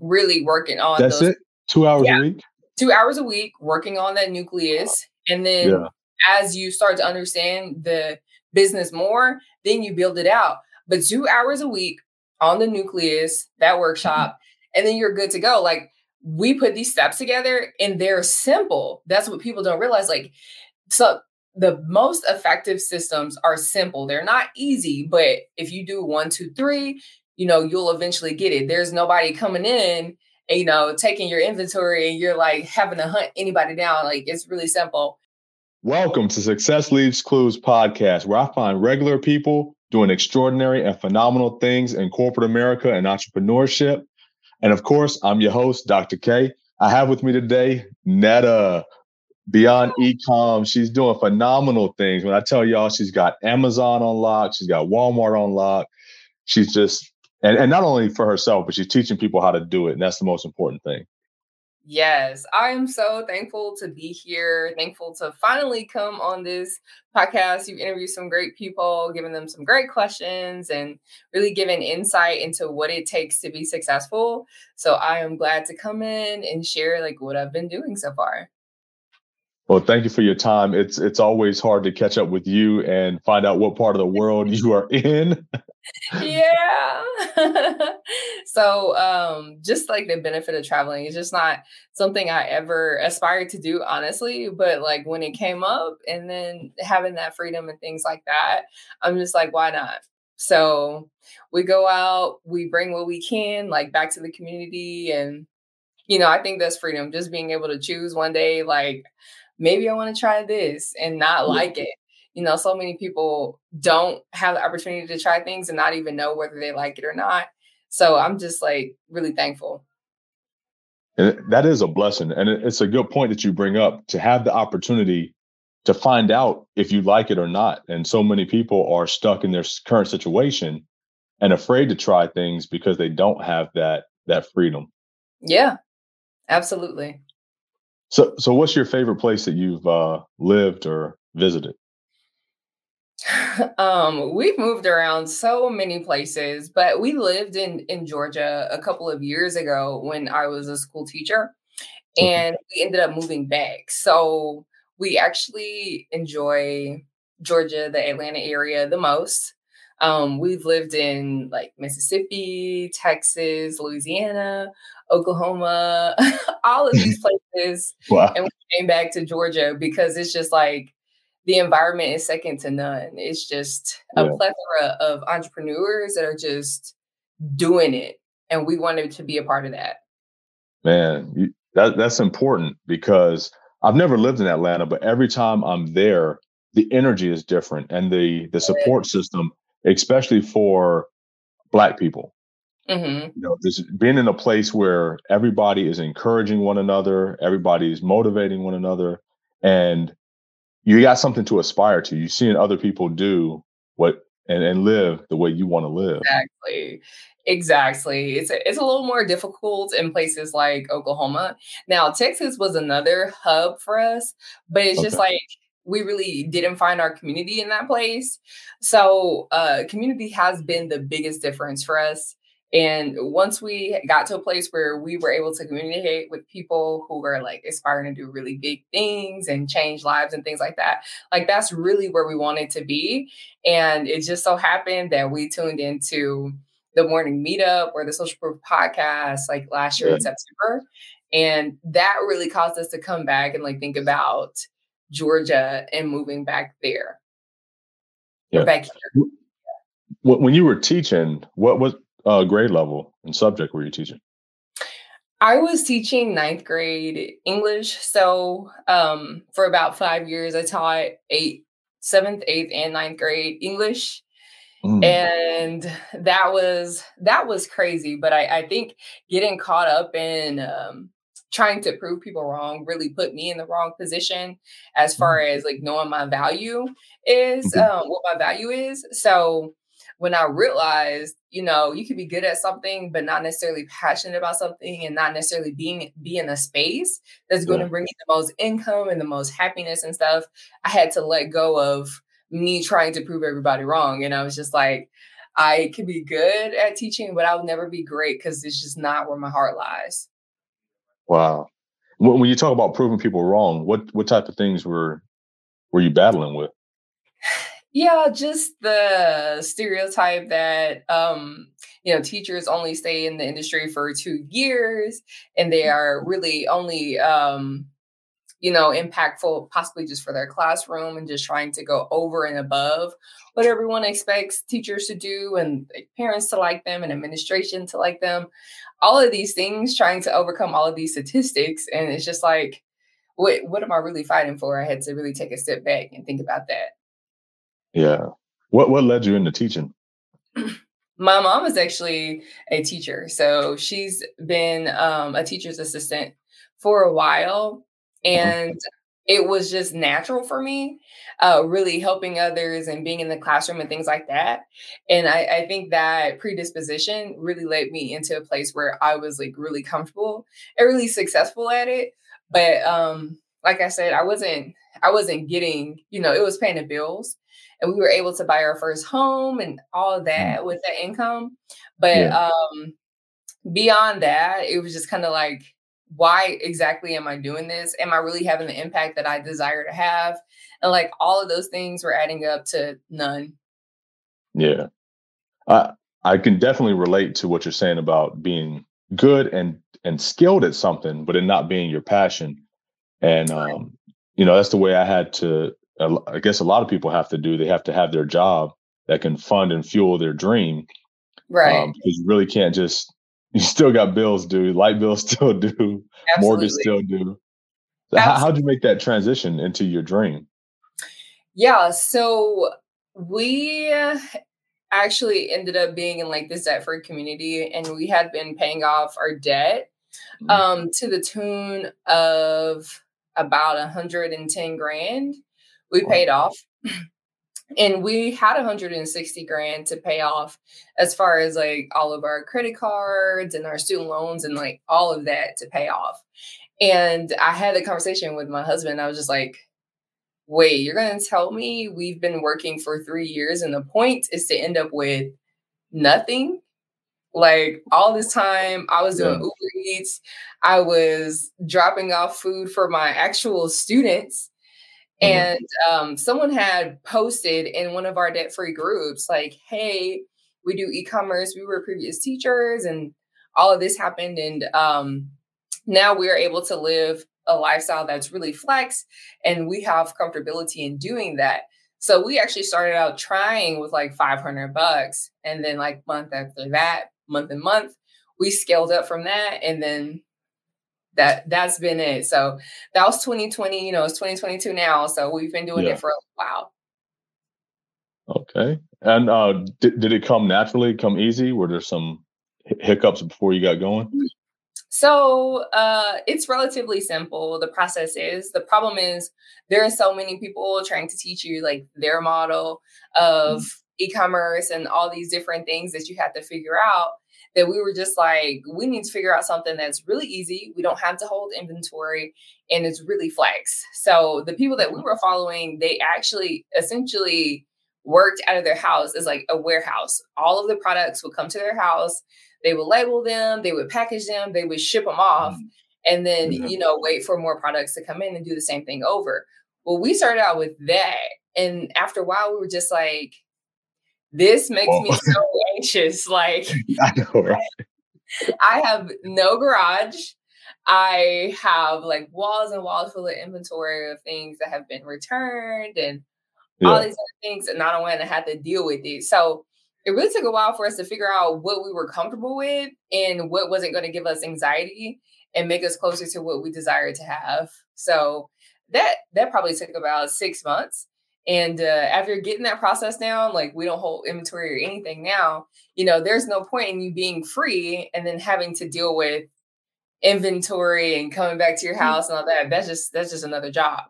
really working on that's those, it? Two hours yeah, a week? Two hours a week working on that nucleus and then yeah. as you start to understand the business more then you build it out. But two hours a week on the nucleus that mm-hmm. workshop mm-hmm. and then you're good to go. Like we put these steps together and they're simple. That's what people don't realize like so the most effective systems are simple. They're not easy but if you do one two three you know, you'll eventually get it. There's nobody coming in, and, you know, taking your inventory and you're like having to hunt anybody down. Like it's really simple. Welcome to Success Leaves Clues podcast, where I find regular people doing extraordinary and phenomenal things in corporate America and entrepreneurship. And of course, I'm your host, Dr. K. I have with me today Netta, Beyond Ecom. She's doing phenomenal things. When I tell y'all, she's got Amazon on lock, she's got Walmart on lock. She's just and and not only for herself, but she's teaching people how to do it, and that's the most important thing. Yes, I am so thankful to be here. Thankful to finally come on this podcast. You've interviewed some great people, given them some great questions, and really given insight into what it takes to be successful. So I am glad to come in and share like what I've been doing so far. Well, thank you for your time. It's it's always hard to catch up with you and find out what part of the world you are in. yeah. so um just like the benefit of traveling is just not something I ever aspired to do, honestly. But like when it came up and then having that freedom and things like that, I'm just like, why not? So we go out, we bring what we can, like back to the community and you know, I think that's freedom, just being able to choose one day, like maybe I want to try this and not like it. You know, so many people don't have the opportunity to try things and not even know whether they like it or not. So I'm just like really thankful. And that is a blessing. And it's a good point that you bring up to have the opportunity to find out if you like it or not. And so many people are stuck in their current situation and afraid to try things because they don't have that that freedom. Yeah. Absolutely. So, so what's your favorite place that you've uh, lived or visited? Um, we've moved around so many places, but we lived in in Georgia a couple of years ago when I was a school teacher, and we ended up moving back. So we actually enjoy Georgia, the Atlanta area, the most. Um, we've lived in like Mississippi, Texas, Louisiana, Oklahoma, all of these places. wow. And we came back to Georgia because it's just like the environment is second to none. It's just a yeah. plethora of entrepreneurs that are just doing it. And we wanted to be a part of that. Man, you, that, that's important because I've never lived in Atlanta, but every time I'm there, the energy is different and the the support system especially for black people. Mm-hmm. You know, this being in a place where everybody is encouraging one another, everybody is motivating one another, and you got something to aspire to. You're seeing other people do what and, and live the way you want to live. Exactly. Exactly. It's a, it's a little more difficult in places like Oklahoma. Now, Texas was another hub for us, but it's okay. just like we really didn't find our community in that place. So, uh, community has been the biggest difference for us. And once we got to a place where we were able to communicate with people who were like aspiring to do really big things and change lives and things like that, like that's really where we wanted to be. And it just so happened that we tuned into the morning meetup or the social proof podcast like last year yeah. in September. And that really caused us to come back and like think about Georgia and moving back there. Yeah. Back here. When you were teaching, what was uh, grade level and subject were you teaching? I was teaching ninth grade English. So um, for about five years, I taught eight, seventh, eighth, and ninth grade English. Mm. And that was that was crazy. But I, I think getting caught up in um, trying to prove people wrong really put me in the wrong position as far mm. as like knowing my value is mm-hmm. um, what my value is. So when I realized, you know, you could be good at something, but not necessarily passionate about something and not necessarily being be in a space that's going to bring you the most income and the most happiness and stuff. I had to let go of me trying to prove everybody wrong. And I was just like, I could be good at teaching, but I will never be great because it's just not where my heart lies. Wow. When you talk about proving people wrong, what what type of things were were you battling with? Yeah, just the stereotype that um, you know teachers only stay in the industry for two years and they are really only um, you know impactful possibly just for their classroom and just trying to go over and above what everyone expects teachers to do and parents to like them and administration to like them all of these things trying to overcome all of these statistics and it's just like what what am i really fighting for i had to really take a step back and think about that yeah. What what led you into teaching? My mom is actually a teacher. So she's been um, a teacher's assistant for a while. Mm-hmm. And mm-hmm. it was just natural for me, uh, really helping others and being in the classroom and things like that. And I, I think that predisposition really led me into a place where I was like really comfortable and really successful at it. But um, like I said, I wasn't I wasn't getting, you know, it was paying the bills and we were able to buy our first home and all of mm. that with that income. But yeah. um, beyond that, it was just kind of like, why exactly am I doing this? Am I really having the impact that I desire to have? And like all of those things were adding up to none. Yeah. I I can definitely relate to what you're saying about being good and and skilled at something, but it not being your passion. And um, you know, that's the way I had to I guess a lot of people have to do. They have to have their job that can fund and fuel their dream. Right. Um, because you really can't just, you still got bills due, light bills still due, Absolutely. mortgage still due. So how, how'd you make that transition into your dream? Yeah. So we actually ended up being in like this debt free community and we had been paying off our debt mm-hmm. um, to the tune of about 110 grand we paid off and we had 160 grand to pay off as far as like all of our credit cards and our student loans and like all of that to pay off. And i had a conversation with my husband. I was just like wait you're going to tell me we've been working for three years and the point is to end up with nothing? Like all this time i was doing yeah. uber eats. I was dropping off food for my actual students Mm-hmm. And um, someone had posted in one of our debt free groups, like, hey, we do e commerce. We were previous teachers, and all of this happened. And um, now we're able to live a lifestyle that's really flex, and we have comfortability in doing that. So we actually started out trying with like 500 bucks. And then, like, month after that, month and month, we scaled up from that. And then that that's been it. So that was 2020. You know, it's 2022 now. So we've been doing yeah. it for a while. Okay. And uh, did, did it come naturally, come easy? Were there some hiccups before you got going? So uh, it's relatively simple. The process is the problem is there are so many people trying to teach you like their model of mm-hmm. e-commerce and all these different things that you have to figure out that we were just like, we need to figure out something that's really easy. We don't have to hold inventory and it's really flex. So the people that we were following, they actually essentially worked out of their house as like a warehouse. All of the products would come to their house, they would label them, they would package them, they would ship them off, mm-hmm. and then, mm-hmm. you know, wait for more products to come in and do the same thing over. Well, we started out with that. And after a while, we were just like, This makes me so anxious. Like, I know, right? I have no garage. I have like walls and walls full of inventory of things that have been returned and yeah. all these other things, and I don't want to have to deal with it. So it really took a while for us to figure out what we were comfortable with and what wasn't going to give us anxiety and make us closer to what we desired to have. So that that probably took about six months. And uh, after getting that process down, like we don't hold inventory or anything now, you know, there's no point in you being free and then having to deal with inventory and coming back to your mm. house and all that. That's just that's just another job.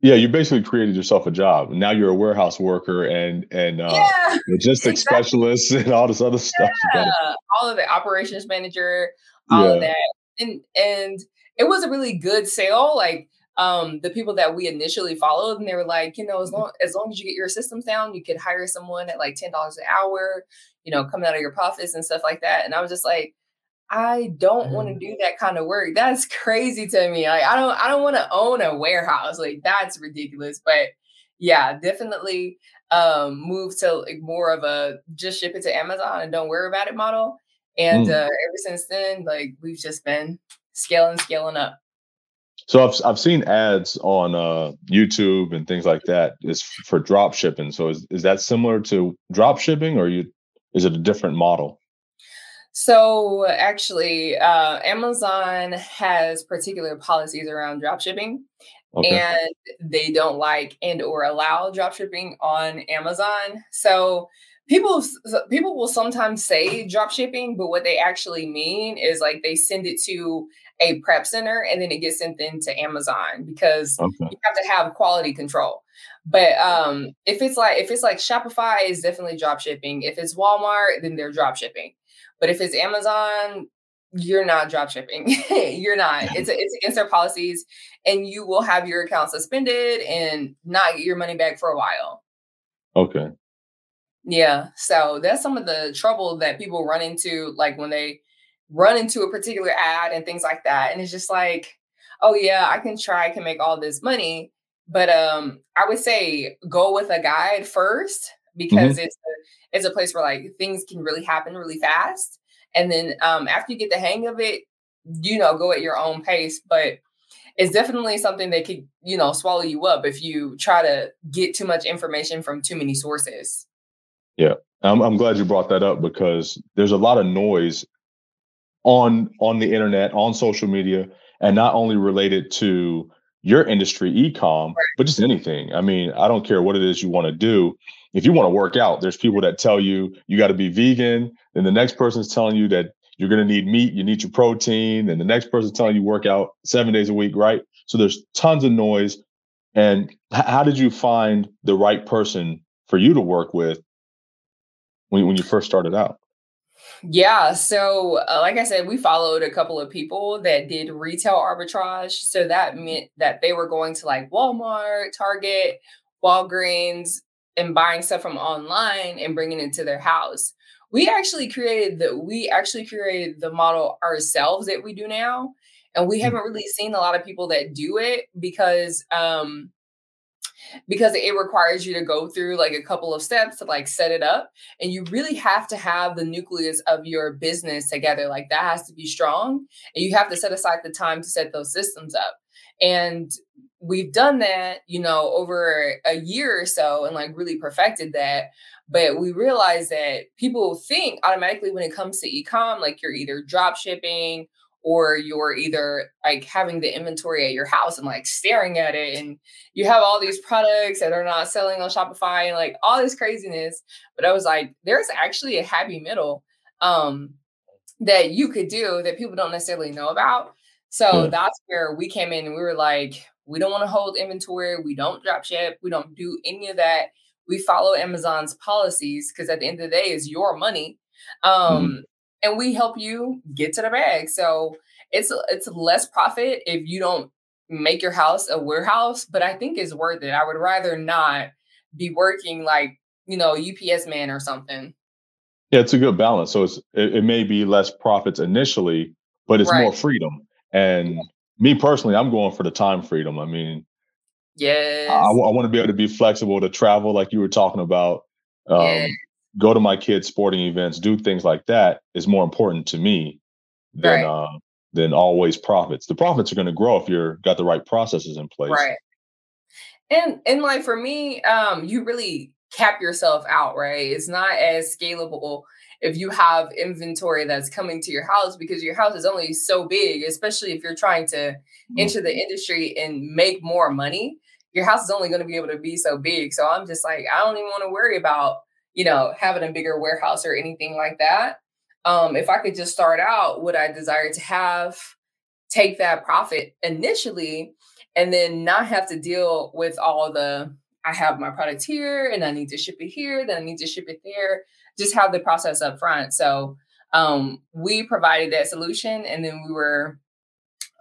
Yeah, you basically created yourself a job. Now you're a warehouse worker and and uh, yeah, logistics exactly. specialist and all this other stuff. Yeah, all of the operations manager, all yeah. of that, and and it was a really good sale. Like um, the people that we initially followed, and they were like, you know, as long as long as you get your systems down, you could hire someone at like ten dollars an hour, you know, coming out of your profits and stuff like that. And I was just like, I don't want to do that kind of work. That's crazy to me. Like I don't I don't want to own a warehouse. Like that's ridiculous. But yeah, definitely um move to like more of a just ship it to Amazon and don't worry about it model. And mm. uh ever since then, like we've just been scaling, scaling up. So I've I've seen ads on uh, YouTube and things like that. Is for drop shipping. So is, is that similar to drop shipping, or you is it a different model? So actually, uh, Amazon has particular policies around drop shipping. Okay. And they don't like and or allow drop shipping on Amazon. So people people will sometimes say drop shipping, but what they actually mean is like they send it to a prep center and then it gets sent into Amazon because okay. you have to have quality control. But um, if it's like if it's like Shopify is definitely drop shipping. If it's Walmart, then they're drop shipping. But if it's Amazon, you're not drop shipping. you're not. It's it's against their policies, and you will have your account suspended and not get your money back for a while. Okay. Yeah. So that's some of the trouble that people run into, like when they run into a particular ad and things like that. And it's just like, oh yeah, I can try, I can make all this money. But um, I would say go with a guide first because mm-hmm. it's a, it's a place where like things can really happen really fast. And then um, after you get the hang of it, you know, go at your own pace. But it's definitely something that could, you know, swallow you up if you try to get too much information from too many sources. Yeah. I'm, I'm glad you brought that up because there's a lot of noise on on the internet, on social media, and not only related to your industry, ecom, but just anything. I mean, I don't care what it is you want to do. If you want to work out, there's people that tell you you got to be vegan. Then the next person's telling you that you're going to need meat, you need your protein, and the next person's telling you work out seven days a week, right? So there's tons of noise. And how did you find the right person for you to work with when, when you first started out? Yeah. So, uh, like I said, we followed a couple of people that did retail arbitrage. So that meant that they were going to like Walmart, Target, Walgreens, and buying stuff from online and bringing it to their house. We actually created the we actually created the model ourselves that we do now, and we hmm. haven't really seen a lot of people that do it because um, because it requires you to go through like a couple of steps to like set it up and you really have to have the nucleus of your business together like that has to be strong and you have to set aside the time to set those systems up and we've done that you know over a year or so and like really perfected that but we realize that people think automatically when it comes to e-com like you're either drop shipping or you're either like having the inventory at your house and like staring at it and you have all these products that are not selling on Shopify and like all this craziness. But I was like, there's actually a happy middle um that you could do that people don't necessarily know about. So hmm. that's where we came in and we were like, we don't want to hold inventory, we don't drop ship, we don't do any of that. We follow Amazon's policies because at the end of the day, is your money. Mm-hmm. Um, mm-hmm and we help you get to the bag. So it's it's less profit if you don't make your house a warehouse, but I think it's worth it. I would rather not be working like, you know, UPS man or something. Yeah, it's a good balance. So it's it, it may be less profits initially, but it's right. more freedom. And yeah. me personally, I'm going for the time freedom. I mean, yes, I, I want to be able to be flexible to travel, like you were talking about. Um, go to my kids' sporting events, do things like that is more important to me than right. uh, than always profits. The profits are going to grow if you're got the right processes in place. Right. And and like for me, um, you really cap yourself out, right? It's not as scalable if you have inventory that's coming to your house because your house is only so big, especially if you're trying to mm-hmm. enter the industry and make more money. Your house is only going to be able to be so big. So I'm just like, I don't even want to worry about, you know, having a bigger warehouse or anything like that. Um, if I could just start out what I desire to have, take that profit initially, and then not have to deal with all the I have my product here and I need to ship it here, then I need to ship it there. Just have the process up front. So um, we provided that solution and then we were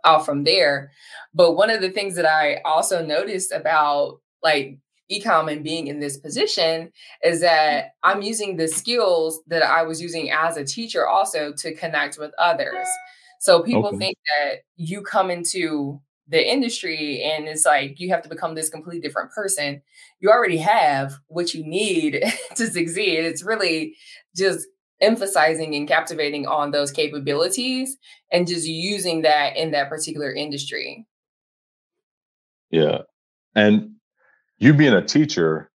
off from there. But one of the things that I also noticed about like ecom and being in this position is mm-hmm. that I'm using the skills that I was using as a teacher also to connect with others. So people okay. think that you come into the industry and it's like you have to become this completely different person. You already have what you need to succeed. It's really just emphasizing and captivating on those capabilities and just using that in that particular industry. Yeah. And you being a teacher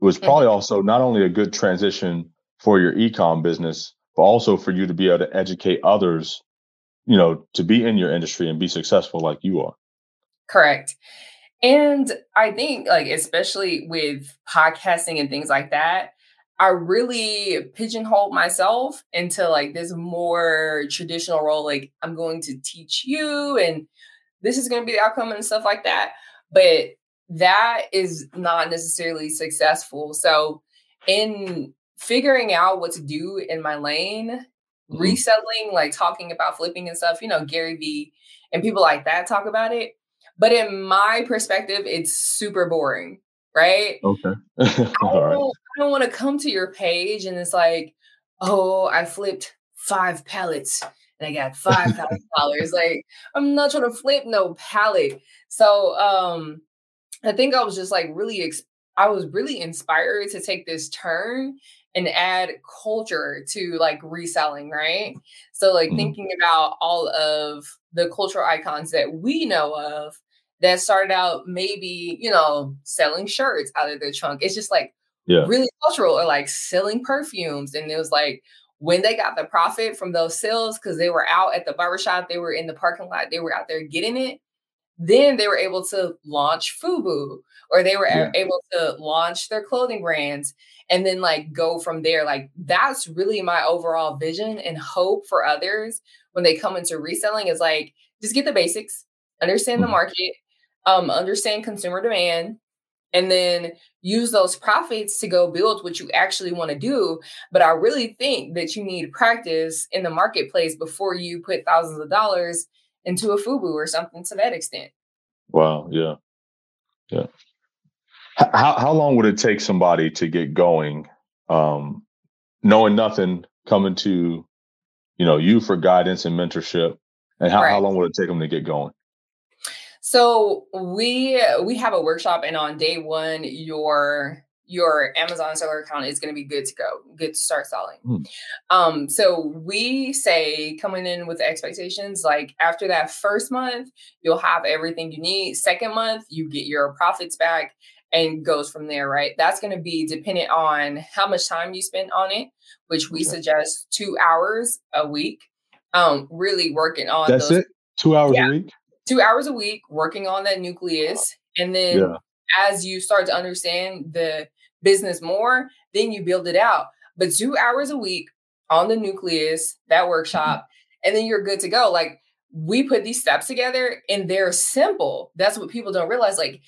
was probably also not only a good transition for your ecom business, but also for you to be able to educate others, you know, to be in your industry and be successful like you are. Correct. And I think, like, especially with podcasting and things like that, I really pigeonholed myself into like this more traditional role. Like, I'm going to teach you, and this is going to be the outcome and stuff like that. But that is not necessarily successful. So, in figuring out what to do in my lane, mm-hmm. reselling, like talking about flipping and stuff, you know, Gary Vee and people like that talk about it. But in my perspective, it's super boring, right? Okay. I don't, don't want to come to your page and it's like, oh, I flipped five pallets and I got five thousand dollars. like, I'm not trying to flip no pallet. So um I think I was just like really, ex- I was really inspired to take this turn and add culture to like reselling, right? So, like mm-hmm. thinking about all of the cultural icons that we know of that started out maybe, you know, selling shirts out of their trunk. It's just like yeah. really cultural or like selling perfumes. And it was like, when they got the profit from those sales, because they were out at the barbershop, they were in the parking lot, they were out there getting it then they were able to launch Fubu or they were yeah. able to launch their clothing brands and then like go from there. Like that's really my overall vision and hope for others when they come into reselling is like just get the basics, understand the mm-hmm. market, um, understand consumer demand, and then use those profits to go build what you actually want to do. But I really think that you need practice in the marketplace before you put thousands of dollars into a FUBU or something to that extent. Wow. Yeah. Yeah. How how long would it take somebody to get going, um, knowing nothing, coming to, you know, you for guidance and mentorship, and how, right. how long would it take them to get going? So we we have a workshop, and on day one, your your Amazon seller account is going to be good to go, good to start selling. Mm. Um, so we say coming in with expectations like after that first month, you'll have everything you need. Second month, you get your profits back and goes from there, right? That's going to be dependent on how much time you spend on it, which we suggest two hours a week. Um, really working on that's those, it. Two hours yeah, a week. Two hours a week working on that nucleus, and then yeah. as you start to understand the business more, then you build it out. But two hours a week on the nucleus, that workshop, mm-hmm. and then you're good to go. Like we put these steps together and they're simple. That's what people don't realize. Like,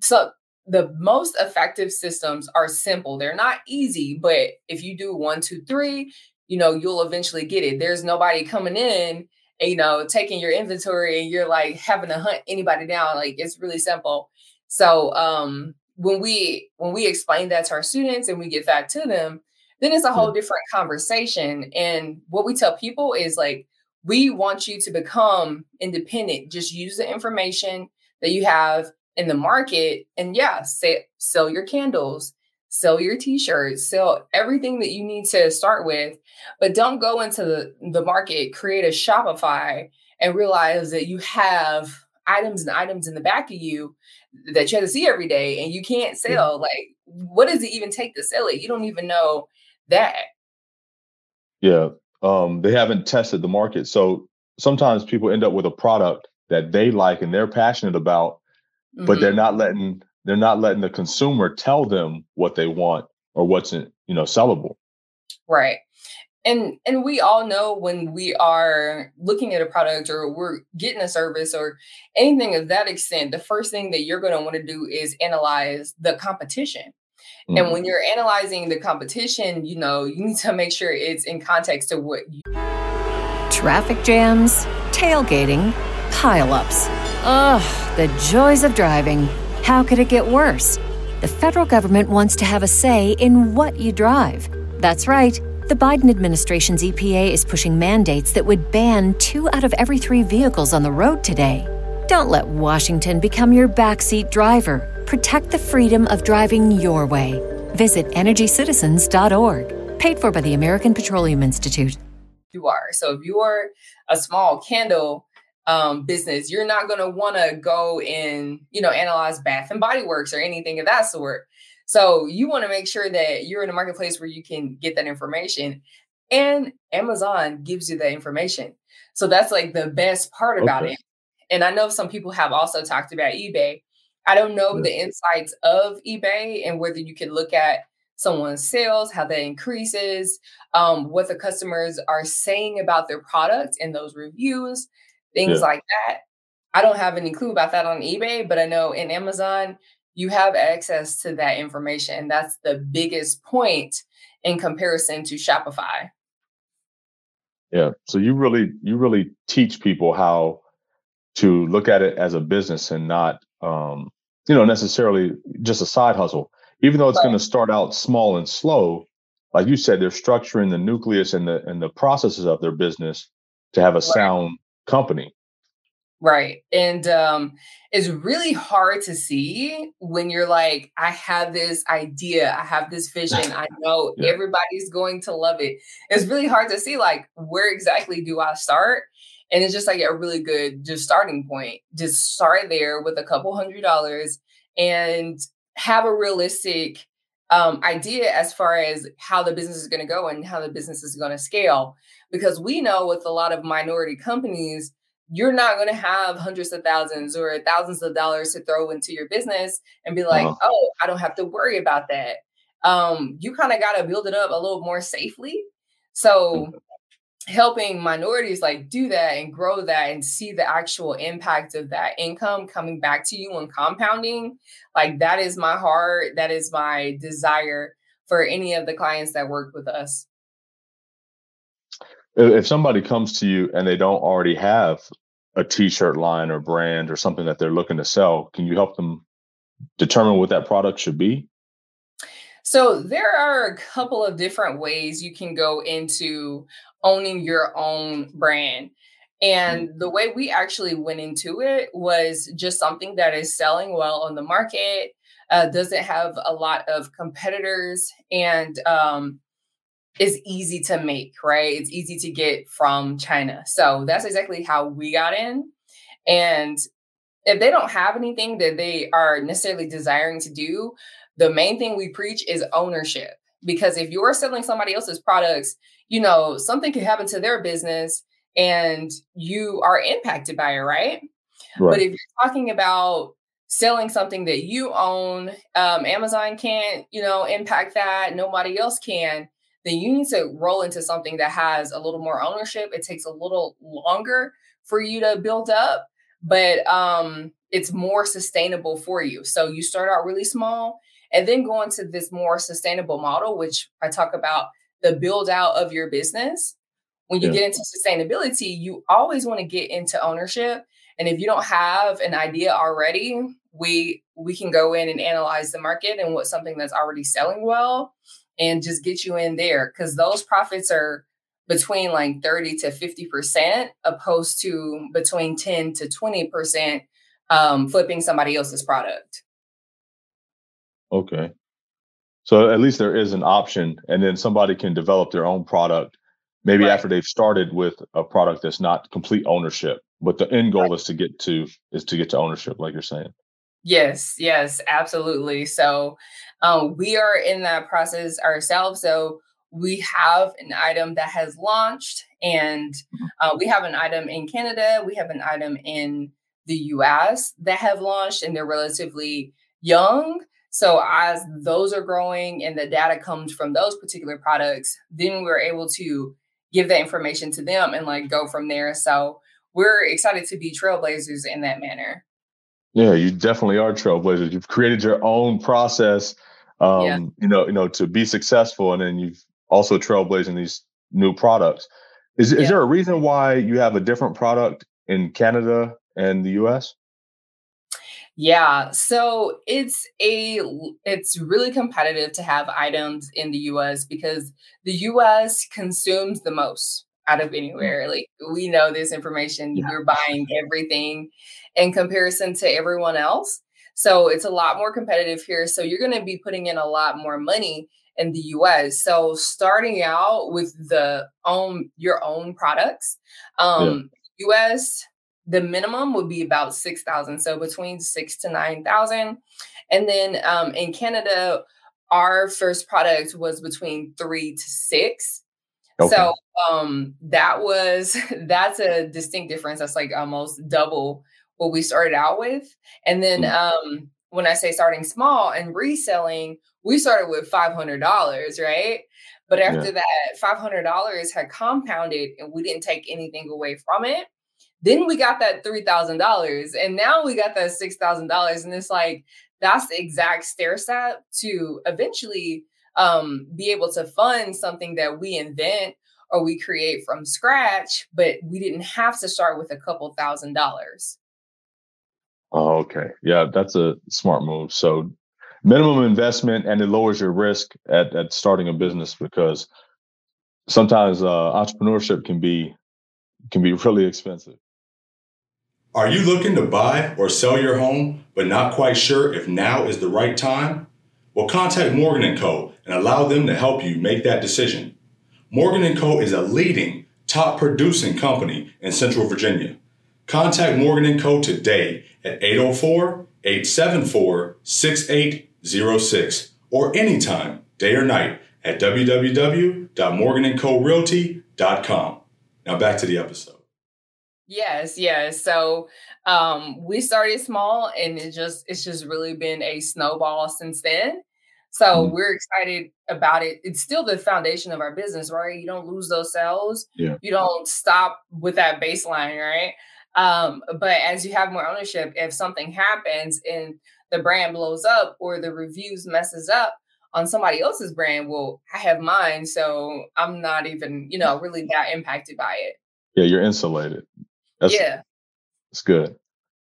so the most effective systems are simple. They're not easy, but if you do one, two, three, you know, you'll eventually get it. There's nobody coming in and, you know, taking your inventory and you're like having to hunt anybody down. Like it's really simple. So um when we when we explain that to our students and we get back to them then it's a mm-hmm. whole different conversation. And what we tell people is like we want you to become independent. Just use the information that you have in the market and yeah say, sell your candles sell your t-shirts, sell everything that you need to start with, but don't go into the, the market, create a Shopify and realize that you have items and items in the back of you that you have to see every day and you can't sell. Like, what does it even take to sell it? You don't even know that. Yeah. Um, they haven't tested the market. So sometimes people end up with a product that they like and they're passionate about, mm-hmm. but they're mm-hmm. not letting they're not letting the consumer tell them what they want or what's you know sellable. Right and and we all know when we are looking at a product or we're getting a service or anything of that extent the first thing that you're going to want to do is analyze the competition. Mm. and when you're analyzing the competition you know you need to make sure it's in context to what you traffic jams tailgating pileups. Ugh the joys of driving. How could it get worse? The federal government wants to have a say in what you drive. That's right the Biden administration's EPA is pushing mandates that would ban two out of every three vehicles on the road today. Don't let Washington become your backseat driver. Protect the freedom of driving your way. Visit EnergyCitizens.org. Paid for by the American Petroleum Institute. You are. So if you're a small candle um, business, you're not going to want to go and, you know, analyze Bath and Body Works or anything of that sort. So you want to make sure that you're in a marketplace where you can get that information. And Amazon gives you that information. So that's like the best part about okay. it. And I know some people have also talked about eBay. I don't know the insights of eBay and whether you can look at someone's sales, how that increases, um, what the customers are saying about their product and those reviews, things yeah. like that. I don't have any clue about that on eBay, but I know in Amazon, you have access to that information. And that's the biggest point in comparison to Shopify. Yeah. So you really you really teach people how to look at it as a business and not um, you know necessarily just a side hustle. Even though it's right. going to start out small and slow, like you said, they're structuring the nucleus and the and the processes of their business to have a right. sound company. Right. And um, it's really hard to see when you're like, I have this idea, I have this vision, I know yeah. everybody's going to love it. It's really hard to see, like, where exactly do I start? And it's just like a really good just starting point. Just start there with a couple hundred dollars and have a realistic um, idea as far as how the business is going to go and how the business is going to scale. Because we know with a lot of minority companies, you're not going to have hundreds of thousands or thousands of dollars to throw into your business and be like, uh-huh. oh, I don't have to worry about that. Um, you kind of got to build it up a little more safely. So, mm-hmm. helping minorities like do that and grow that and see the actual impact of that income coming back to you and compounding, like that is my heart. That is my desire for any of the clients that work with us if somebody comes to you and they don't already have a t-shirt line or brand or something that they're looking to sell can you help them determine what that product should be so there are a couple of different ways you can go into owning your own brand and mm-hmm. the way we actually went into it was just something that is selling well on the market uh, doesn't have a lot of competitors and um, is easy to make, right? It's easy to get from China. So that's exactly how we got in. And if they don't have anything that they are necessarily desiring to do, the main thing we preach is ownership. Because if you're selling somebody else's products, you know, something could happen to their business and you are impacted by it, right? right. But if you're talking about selling something that you own, um, Amazon can't, you know, impact that. Nobody else can then you need to roll into something that has a little more ownership. It takes a little longer for you to build up, but um, it's more sustainable for you. So you start out really small and then go into this more sustainable model, which I talk about the build out of your business. When you yeah. get into sustainability, you always want to get into ownership. And if you don't have an idea already, we we can go in and analyze the market and what something that's already selling well and just get you in there because those profits are between like 30 to 50% opposed to between 10 to 20% um, flipping somebody else's product. Okay. So at least there is an option, and then somebody can develop their own product. Maybe right. after they've started with a product that's not complete ownership, but the end goal right. is to get to is to get to ownership, like you're saying. Yes, yes, absolutely. So um, we are in that process ourselves. So we have an item that has launched, and mm-hmm. uh, we have an item in Canada. We have an item in the US that have launched, and they're relatively young. So as those are growing and the data comes from those particular products, then we're able to give that information to them and like go from there. So we're excited to be trailblazers in that manner. Yeah, you definitely are trailblazers. You've created your own process, um, yeah. you know, you know, to be successful, and then you've also trailblazing these new products. Is is there a reason why you have a different product in Canada and the U.S.? Yeah, so it's a it's really competitive to have items in the US because the US consumes the most out of anywhere. Like we know this information, yeah. you're buying everything in comparison to everyone else. So it's a lot more competitive here. So you're going to be putting in a lot more money in the US. So starting out with the own your own products, um yeah. US the minimum would be about 6,000. So between 6 to 9,000. And then um in Canada our first product was between 3 to 6. Okay. So um that was that's a distinct difference. That's like almost double what we started out with. And then mm-hmm. um, when I say starting small and reselling, we started with $500, right? But after yeah. that, $500 had compounded and we didn't take anything away from it. Then we got that $3,000 and now we got that $6,000. And it's like, that's the exact stair step to eventually um, be able to fund something that we invent or we create from scratch, but we didn't have to start with a couple thousand dollars. Oh, okay. Yeah, that's a smart move. So minimum investment and it lowers your risk at, at starting a business because sometimes uh, entrepreneurship can be can be really expensive. Are you looking to buy or sell your home but not quite sure if now is the right time? Well, contact Morgan & Co. and allow them to help you make that decision. Morgan & Co. is a leading top producing company in Central Virginia. Contact Morgan & Co. today at 804-874-6806 or anytime, day or night, at www.morganandcorealty.com. Now back to the episode. Yes, yes. So um, we started small and it just it's just really been a snowball since then. So mm-hmm. we're excited about it. It's still the foundation of our business, right? You don't lose those sales. Yeah. You don't stop with that baseline, right? Um, but as you have more ownership, if something happens and the brand blows up or the reviews messes up on somebody else's brand, well, I have mine, so I'm not even, you know, really that impacted by it. Yeah, you're insulated. That's, yeah, it's good.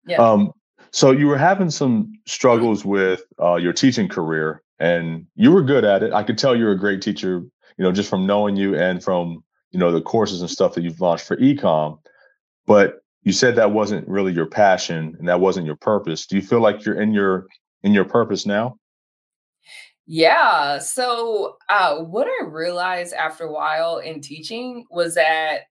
Yeah. Um, so you were having some struggles with uh, your teaching career, and you were good at it. I could tell you're a great teacher, you know, just from knowing you and from you know the courses and stuff that you've launched for ecom. But you said that wasn't really your passion and that wasn't your purpose. Do you feel like you're in your in your purpose now? Yeah. So uh, what I realized after a while in teaching was that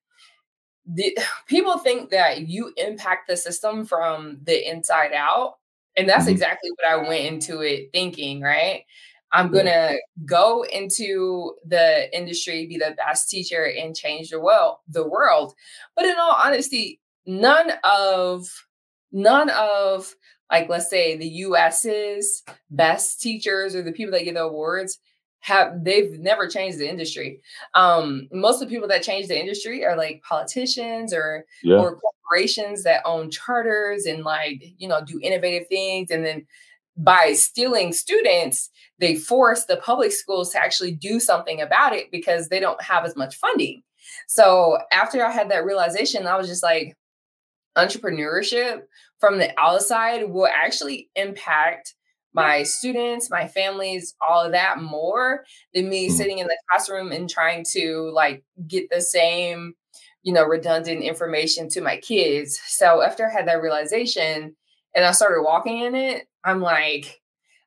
the, people think that you impact the system from the inside out. And that's mm-hmm. exactly what I went into it thinking, right? I'm going to go into the industry, be the best teacher, and change the world. The world. But in all honesty, none of none of like let's say the US's best teachers or the people that get the awards have they've never changed the industry. Um, most of the people that change the industry are like politicians or yeah. or corporations that own charters and like you know do innovative things and then by stealing students they force the public schools to actually do something about it because they don't have as much funding so after i had that realization i was just like entrepreneurship from the outside will actually impact my students, my families, all of that more than me mm-hmm. sitting in the classroom and trying to like get the same, you know, redundant information to my kids. So after I had that realization and I started walking in it, I'm like,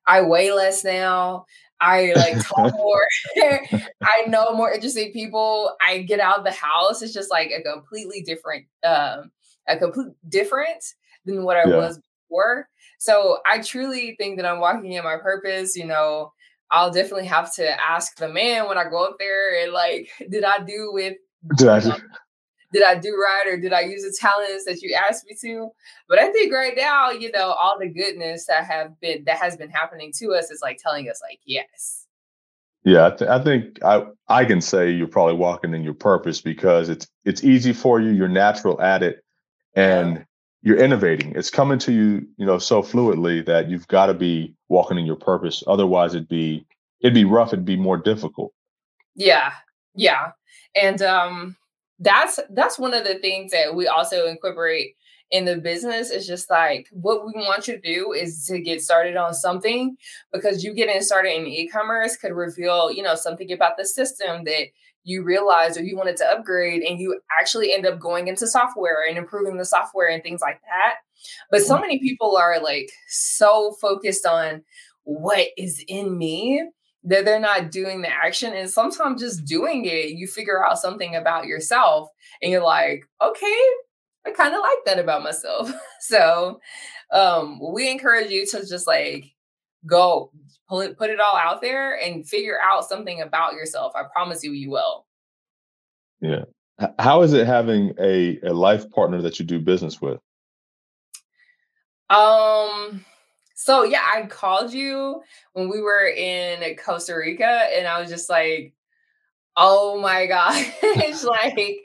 I weigh less now. I like talk more. I know more interesting people. I get out of the house. It's just like a completely different, um, a complete difference than what I yeah. was before. So I truly think that I'm walking in my purpose. You know, I'll definitely have to ask the man when I go up there and like, did I do with did I do? did I do right or did I use the talents that you asked me to? But I think right now, you know, all the goodness that have been that has been happening to us is like telling us like yes. Yeah, I, th- I think I I can say you're probably walking in your purpose because it's it's easy for you. You're natural at it, and you're innovating. It's coming to you, you know, so fluidly that you've got to be walking in your purpose. Otherwise, it'd be it'd be rough. It'd be more difficult. Yeah, yeah, and um, that's that's one of the things that we also incorporate in the business is just like what we want you to do is to get started on something because you getting started in e-commerce could reveal you know something about the system that you realized or you wanted to upgrade and you actually end up going into software and improving the software and things like that but so mm-hmm. many people are like so focused on what is in me that they're not doing the action and sometimes just doing it you figure out something about yourself and you're like okay i kind of like that about myself so um we encourage you to just like go pull it put it all out there and figure out something about yourself i promise you you will yeah how is it having a a life partner that you do business with um so yeah, I called you when we were in Costa Rica, and I was just like, "Oh my gosh!" like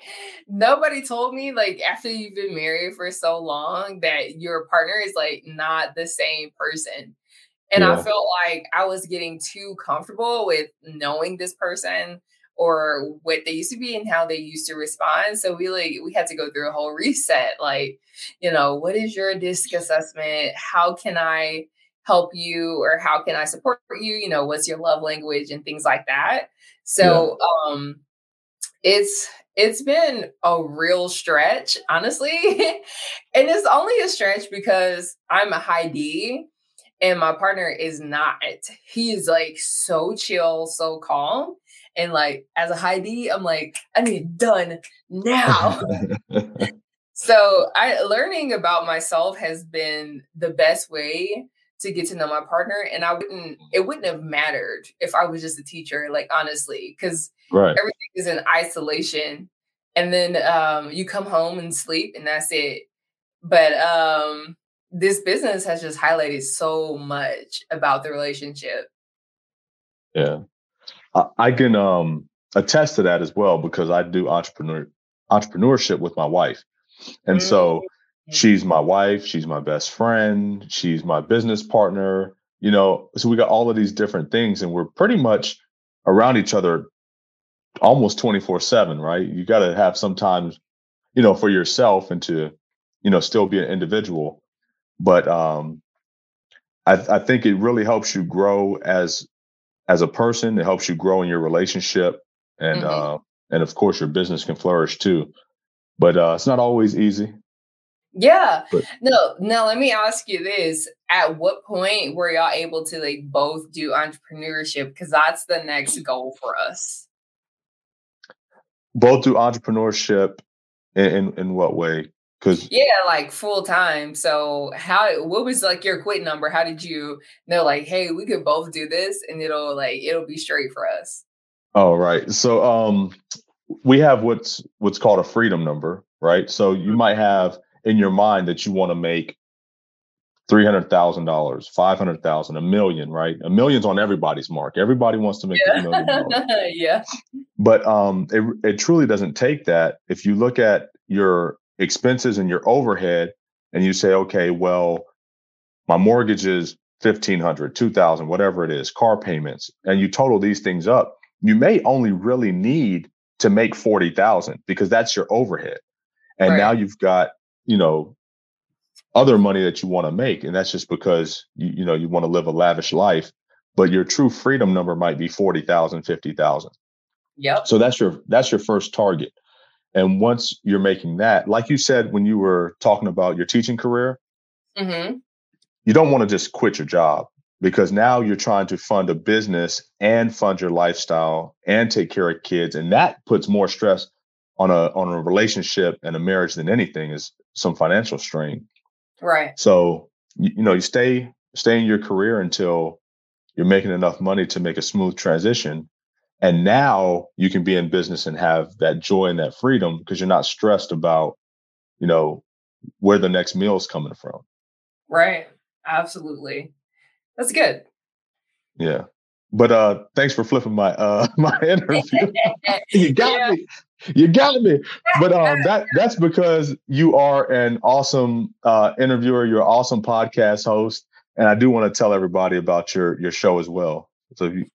nobody told me like after you've been married for so long that your partner is like not the same person. And yeah. I felt like I was getting too comfortable with knowing this person or what they used to be and how they used to respond. So we like we had to go through a whole reset. Like, you know, what is your disc assessment? How can I help you or how can I support you? You know, what's your love language and things like that. So yeah. um it's it's been a real stretch, honestly. and it's only a stretch because I'm a high D and my partner is not. He is like so chill, so calm. And like as a high D, I'm like, I need it done now. so I learning about myself has been the best way to get to know my partner. And I wouldn't it wouldn't have mattered if I was just a teacher, like honestly, because right. everything is in isolation. And then um you come home and sleep and that's it. But um this business has just highlighted so much about the relationship. Yeah. I, can um, attest to that as well because I do entrepreneur entrepreneurship with my wife, and mm-hmm. so she's my wife, she's my best friend, she's my business partner. You know, so we got all of these different things, and we're pretty much around each other almost 24 7 right you got to have sometimes you know for yourself and to you know still be an individual but um I, I think it really helps you grow as as a person. It helps you grow in your relationship, and mm-hmm. uh, and of course your business can flourish too. But uh, it's not always easy. Yeah. But, no, no, let me ask you this. At what point were y'all able to like both do entrepreneurship? Because that's the next goal for us. Both do entrepreneurship in, in, in what way? Cause yeah, like full time. So how what was like your quit number? How did you know like, hey, we could both do this and it'll like it'll be straight for us? Oh, right. So um we have what's what's called a freedom number, right? So you mm-hmm. might have in your mind that you want to make three hundred thousand dollars, five hundred thousand, a million, right? A million's on everybody's mark. Everybody wants to make yeah. a million yeah. But um, it it truly doesn't take that. If you look at your expenses and your overhead and you say okay well my mortgage is 1500 2000 whatever it is car payments and you total these things up you may only really need to make 40,000 because that's your overhead and right. now you've got you know other money that you want to make and that's just because you, you know you want to live a lavish life but your true freedom number might be 40,000 50,000 Yep. So that's your that's your first target. And once you're making that, like you said when you were talking about your teaching career, mm-hmm. you don't want to just quit your job. because now you're trying to fund a business and fund your lifestyle and take care of kids and that puts more stress on a on a relationship and a marriage than anything is some financial strain right so you, you know you stay stay in your career until you're making enough money to make a smooth transition and now you can be in business and have that joy and that freedom because you're not stressed about you know where the next meal is coming from right absolutely that's good. Yeah. But uh thanks for flipping my uh my interview. you got yeah. me. You got me. But um that that's because you are an awesome uh interviewer, you're an awesome podcast host. And I do want to tell everybody about your your show as well. So if you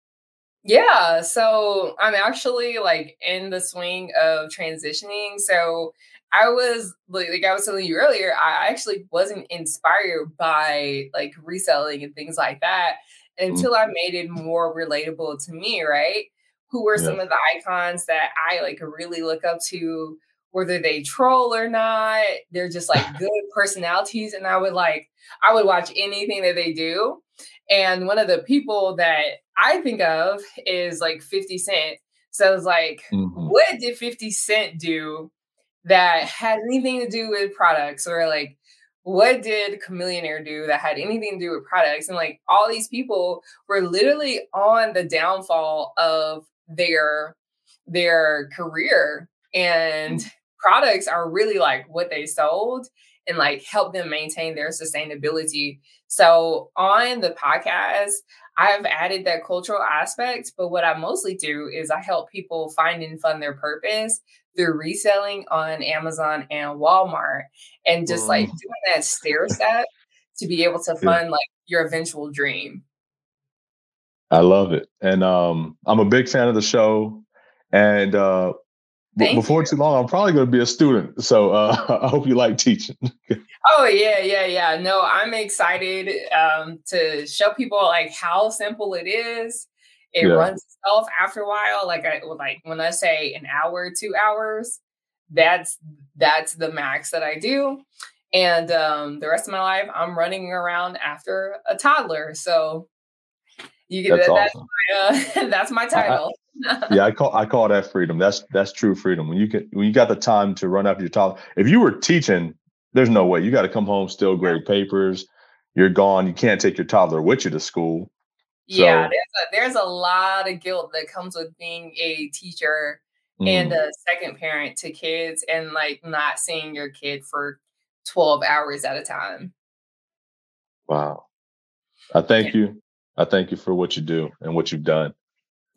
yeah, so I'm actually like in the swing of transitioning. So I was like, like I was telling you earlier, I actually wasn't inspired by like reselling and things like that mm. until. I made it more relatable to me, right? Who were yeah. some of the icons that I like really look up to, whether they troll or not. They're just like good personalities. And I would like, I would watch anything that they do. And one of the people that I think of is like 50 Cent. So it's like, mm-hmm. what did 50 Cent do that had anything to do with products or like what did Chamillionaire do that had anything to do with products? And like all these people were literally on the downfall of their their career and mm. products are really like what they sold and like help them maintain their sustainability. So on the podcast, I've added that cultural aspect, but what I mostly do is I help people find and fund their purpose through reselling on Amazon and Walmart and just like mm. doing that stair step to be able to fund like your eventual dream. I love it. And um I'm a big fan of the show and uh Thank before you. too long, I'm probably going to be a student. So uh, I hope you like teaching. oh yeah, yeah, yeah. No, I'm excited um, to show people like how simple it is. It yeah. runs itself after a while. Like I like when I say an hour, two hours, that's that's the max that I do. And um, the rest of my life, I'm running around after a toddler. So you get that's, that, awesome. that's, my, uh, that's my title. yeah, I call I call that freedom. That's that's true freedom. When you can when you got the time to run after your toddler. If you were teaching, there's no way. You got to come home still grade papers. You're gone. You can't take your toddler with you to school. So, yeah, there's a there's a lot of guilt that comes with being a teacher mm. and a second parent to kids and like not seeing your kid for 12 hours at a time. Wow. I thank yeah. you. I thank you for what you do and what you've done.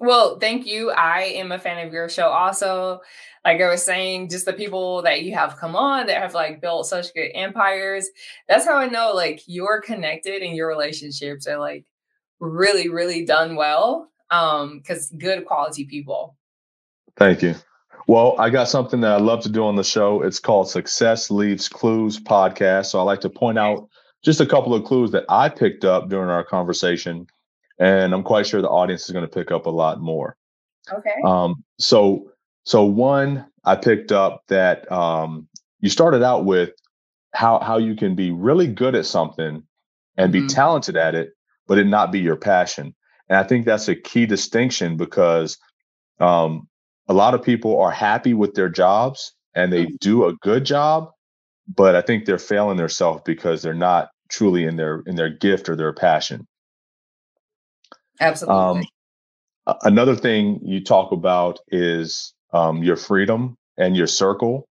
Well, thank you. I am a fan of your show also. Like I was saying, just the people that you have come on that have like built such good empires. That's how I know like you're connected and your relationships are like really, really done well. Um, because good quality people. Thank you. Well, I got something that I love to do on the show. It's called Success Leaves Clues podcast. So I like to point out just a couple of clues that I picked up during our conversation and I'm quite sure the audience is going to pick up a lot more. Okay. Um, so, so one, I picked up that um, you started out with how how you can be really good at something and be mm-hmm. talented at it, but it not be your passion. And I think that's a key distinction because um, a lot of people are happy with their jobs and they mm-hmm. do a good job, but I think they're failing themselves because they're not truly in their in their gift or their passion. Absolutely. Um, another thing you talk about is um, your freedom and your circle.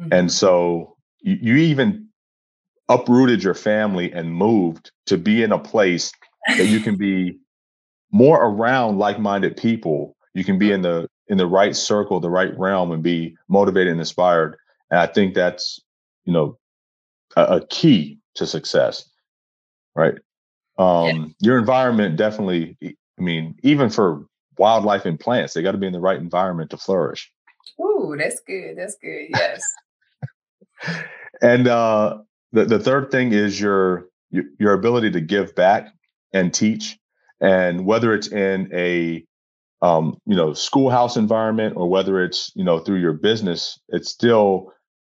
Mm-hmm. And so you, you even uprooted your family and moved to be in a place that you can be more around like-minded people you can be in the in the right circle the right realm and be motivated and inspired and i think that's you know a, a key to success right um, yeah. Your environment definitely, I mean, even for wildlife and plants, they got to be in the right environment to flourish. Ooh, that's good. That's good. Yes. and uh, the the third thing is your your ability to give back and teach, and whether it's in a um, you know schoolhouse environment or whether it's you know through your business, it's still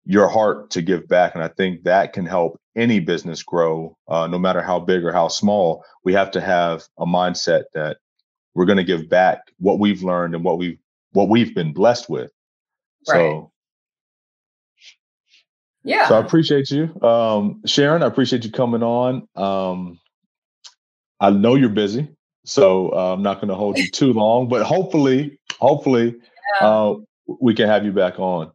your heart to give back, and I think that can help any business grow, uh, no matter how big or how small, we have to have a mindset that we're going to give back what we've learned and what we've what we've been blessed with. Right. So yeah. So I appreciate you. Um, Sharon, I appreciate you coming on. Um, I know you're busy, so uh, I'm not going to hold you too long, but hopefully, hopefully, yeah. uh, we can have you back on.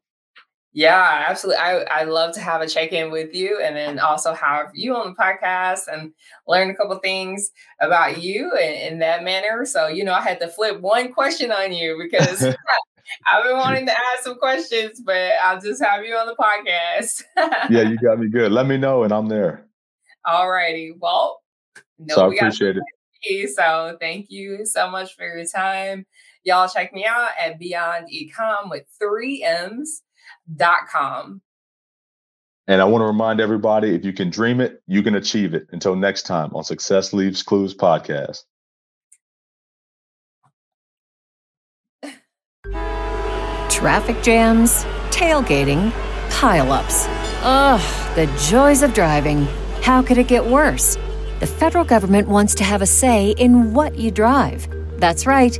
Yeah, absolutely. I I love to have a check in with you, and then also have you on the podcast and learn a couple things about you in, in that manner. So you know, I had to flip one question on you because I've been wanting to ask some questions, but I'll just have you on the podcast. yeah, you got me good. Let me know, and I'm there. All righty. Well, no, so I appreciate it. So thank you so much for your time. Y'all check me out at Beyond Ecom with three M's com. And I want to remind everybody if you can dream it, you can achieve it. Until next time on Success Leaves Clues podcast. Traffic jams, tailgating, pileups. Ugh, the joys of driving. How could it get worse? The federal government wants to have a say in what you drive. That's right.